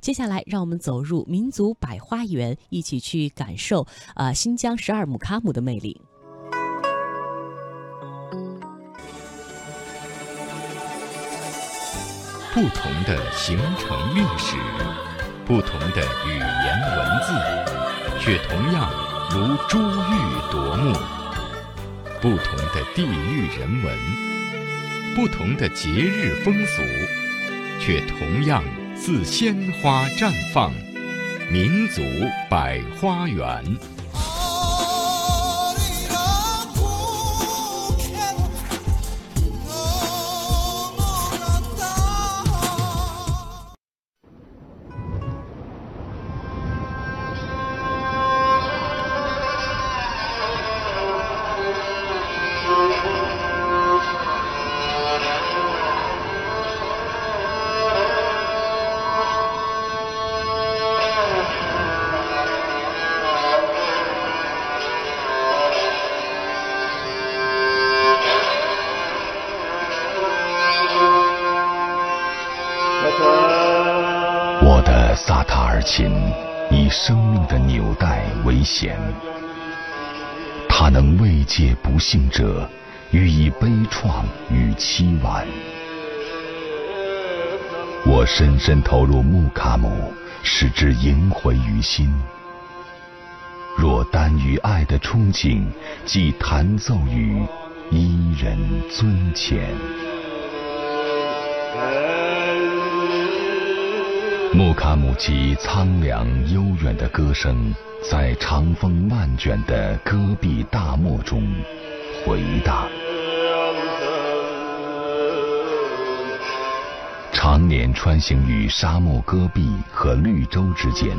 接下来，让我们走入民族百花园，一起去感受啊新疆十二木卡姆的魅力。不同的形成历史，不同的语言文字，却同样如珠玉夺目；不同的地域人文，不同的节日风俗，却同样似鲜花绽放。民族百花园。而琴以生命的纽带为弦，它能慰藉不幸者，予以悲怆与凄婉。我深深投入木卡姆，使之萦回于心。若单于爱的憧憬，即弹奏于伊人尊前。木卡姆吉苍凉悠远的歌声，在长风漫卷的戈壁大漠中回荡。常年穿行于沙漠戈壁和绿洲之间，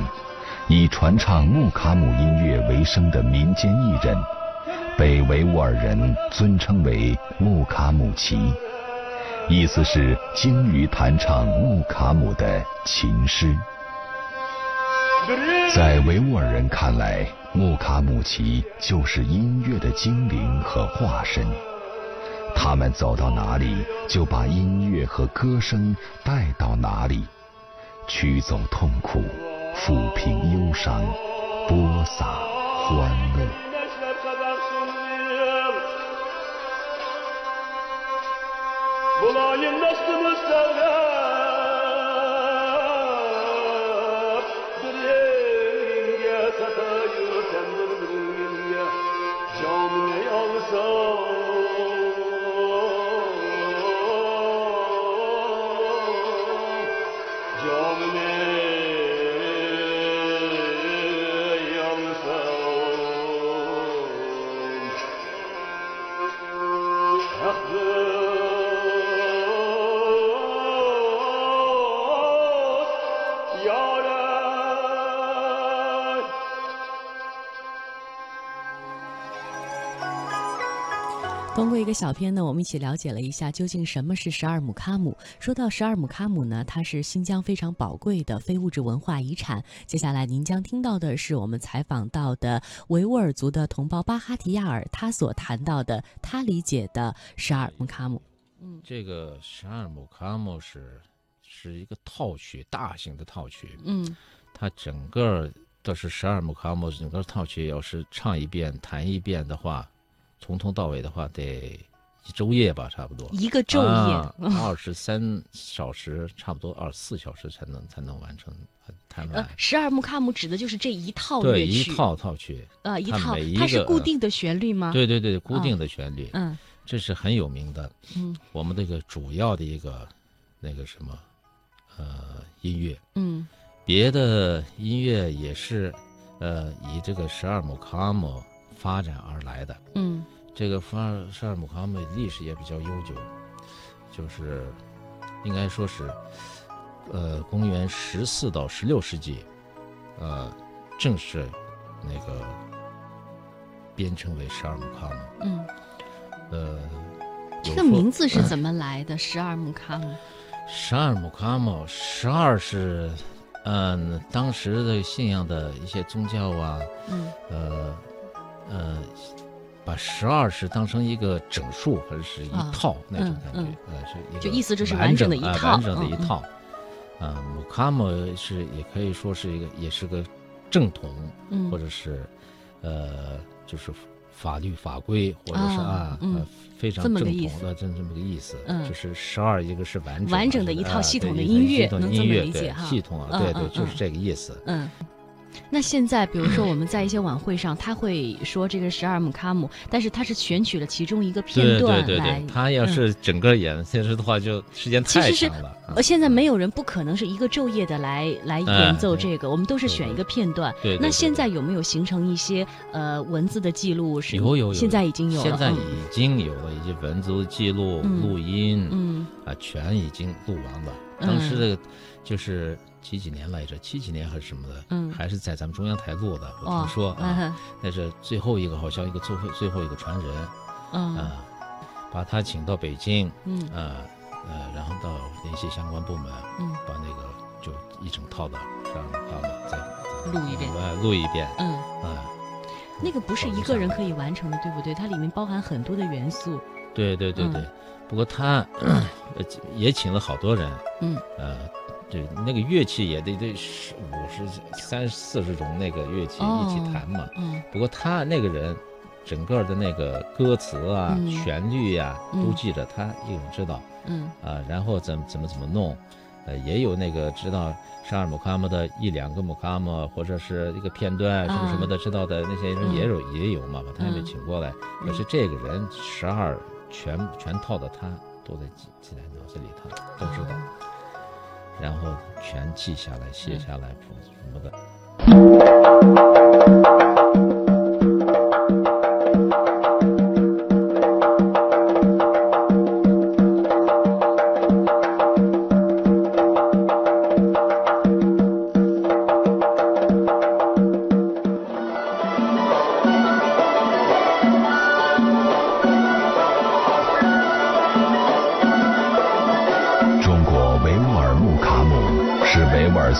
以传唱木卡姆音乐为生的民间艺人，被维吾尔人尊称为木卡姆齐。意思是鲸鱼弹唱木卡姆的琴诗。在维吾尔人看来，木卡姆齐就是音乐的精灵和化身。他们走到哪里，就把音乐和歌声带到哪里，驱走痛苦，抚平忧伤，播撒欢乐。Benim dostumuz sevler Bir yenge satayı senden bir yenge Canım ne alsam Canım ne 通过一个小片呢，我们一起了解了一下究竟什么是十二木卡姆。说到十二木卡姆呢，它是新疆非常宝贵的非物质文化遗产。接下来您将听到的是我们采访到的维吾尔族的同胞巴哈提亚尔，他所谈到的他理解的十二木卡姆。嗯，这个十二木卡姆是是一个套曲，大型的套曲。嗯，它整个都是十二木卡姆，整个套曲要是唱一遍、弹一遍的话。从头到尾的话得一昼夜吧，差不多一个昼夜，二十三小时，差不多二十四小时才能才能完成弹完。十二木卡姆指的就是这一套乐曲，一套套曲。呃，一套，它是固定的旋律吗？对对对，固定的旋律。嗯，这是很有名的。嗯，我们这个主要的一个那个什么呃音乐。嗯，别的音乐也是呃以这个十二木卡姆。发展而来的，嗯，这个福尔十二木卡姆历史也比较悠久，就是应该说是，呃，公元十四到十六世纪，呃，正式那个编称为十二木卡姆，嗯，呃，这个名字是 怎么来的？十二木卡姆，十二木卡姆，十二是，嗯，当时的信仰的一些宗教啊，嗯，呃。呃，把十二是当成一个整数或者是一套那种感觉，呃，是就意思这是完整的一套，完整的一套。啊，姆卡姆是也可以说是一个，也是个正统，嗯，或者是呃，就是法律法规，或者是啊啊，嗯呃，非常正统的这这么个意思。嗯就是十二一个是完整完整的一套啊系统的音乐系统能这么音乐对理解哈系统啊，嗯对对，嗯就是嗯这个意思。嗯。那现在，比如说我们在一些晚会上，他会说这个十二姆卡姆，但是他是选取了其中一个片段来。对对对，他要嗯是整个演现实的话，就时间太长了。现在没有人不可能是一个昼夜的来来演奏这个，我们都是选一个片段。对那现在有没有形成一些呃文字的记录？是有有有，现在已经有了。现在嗯已经有了，一些文字记录、嗯录音，嗯啊，全已经录完了。嗯当时的，就是几几年来着？七几年还是什么的？嗯还是在咱们中央台录的。我哦听说啊，那是最后一个，好像一个最后最后一个传人嗯啊，把他请到北京嗯啊，呃，然后到联系相关部门，嗯把那个就一整套的让他们再再录一遍呃，录一遍嗯，啊。那个不是一个人可以完成的，对不对？它里面包含很多的元素。对对对对。嗯，不过他呃也请了好多人，嗯。呃，对，那个乐器也得得十五十三四十种那个乐器哦一起弹嘛。嗯。不过他那个人，整个的那个歌词啊、嗯旋律呀、嗯都记着，他一个人知道嗯。啊。然后怎么怎么怎么弄，呃，也有那个知道十二姆卡姆的一两个姆卡姆，或者是一个片段什么什么的知道的那些人嗯也有、也有嘛，把他们嗯。请过来。可是这个人十二全全套的他都在记记在脑子里，头都知道。然后全记下来、写下来，什么的。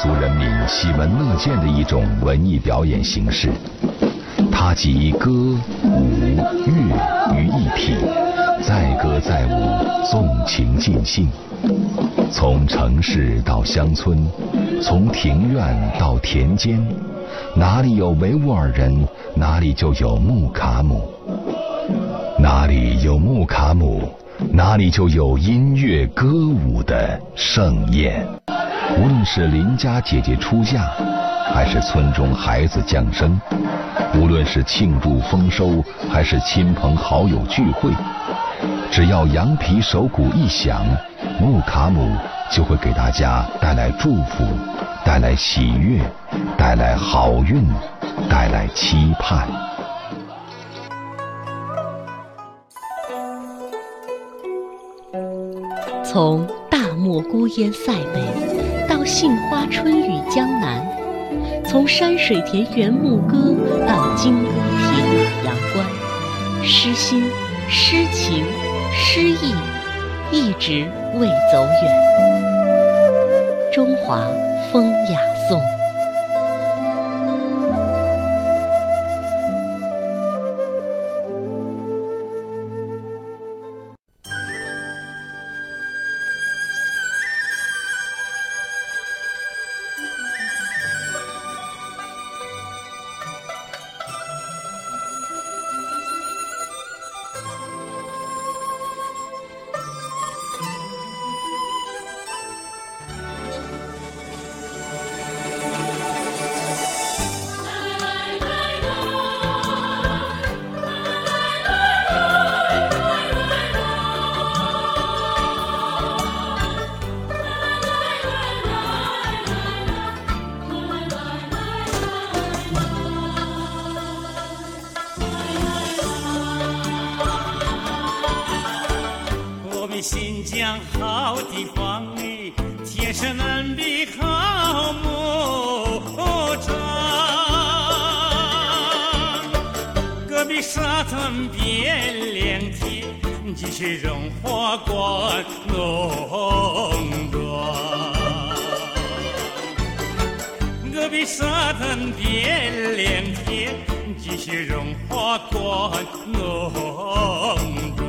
族人民喜闻乐见的一种文艺表演形式，它集歌、舞、乐于一体，载歌载舞，纵情尽兴。从城市到乡村，从庭院到田间，哪里有维吾尔人，哪里就有木卡姆。哪里有木卡姆，哪里就有音乐歌舞的盛宴。无论是邻家姐姐出嫁，还是村中孩子降生，无论是庆祝丰收，还是亲朋好友聚会，只要羊皮手鼓一响，木卡姆就会给大家带来祝福，带来喜悦，带来好运，带来期盼。从大漠孤烟塞北杏花春雨江南，从山水田园牧歌到金戈铁马阳关，诗心、诗情、诗意一直未走远。中华风雅颂。壁沙滩边良田，继续荣华关农庄。隔壁沙滩变良田，继续荣华关农庄。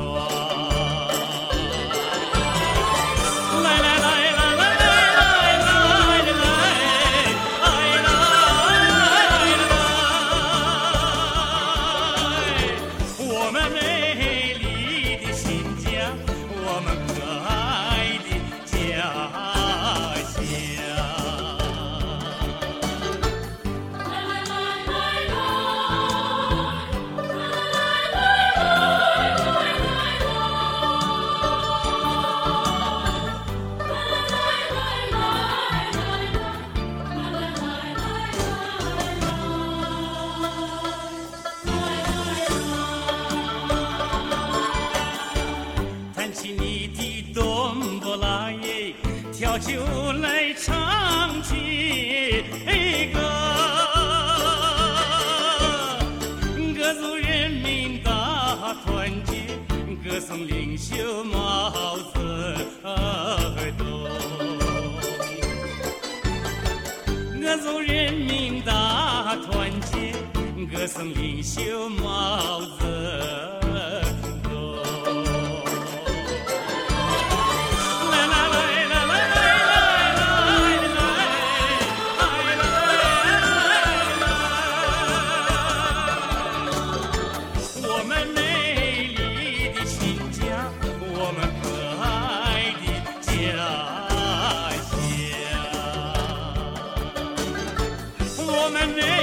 小酒来唱起歌，歌颂人民大团结，歌颂领袖毛泽东，歌颂人民大团结，歌颂领袖毛泽。Money.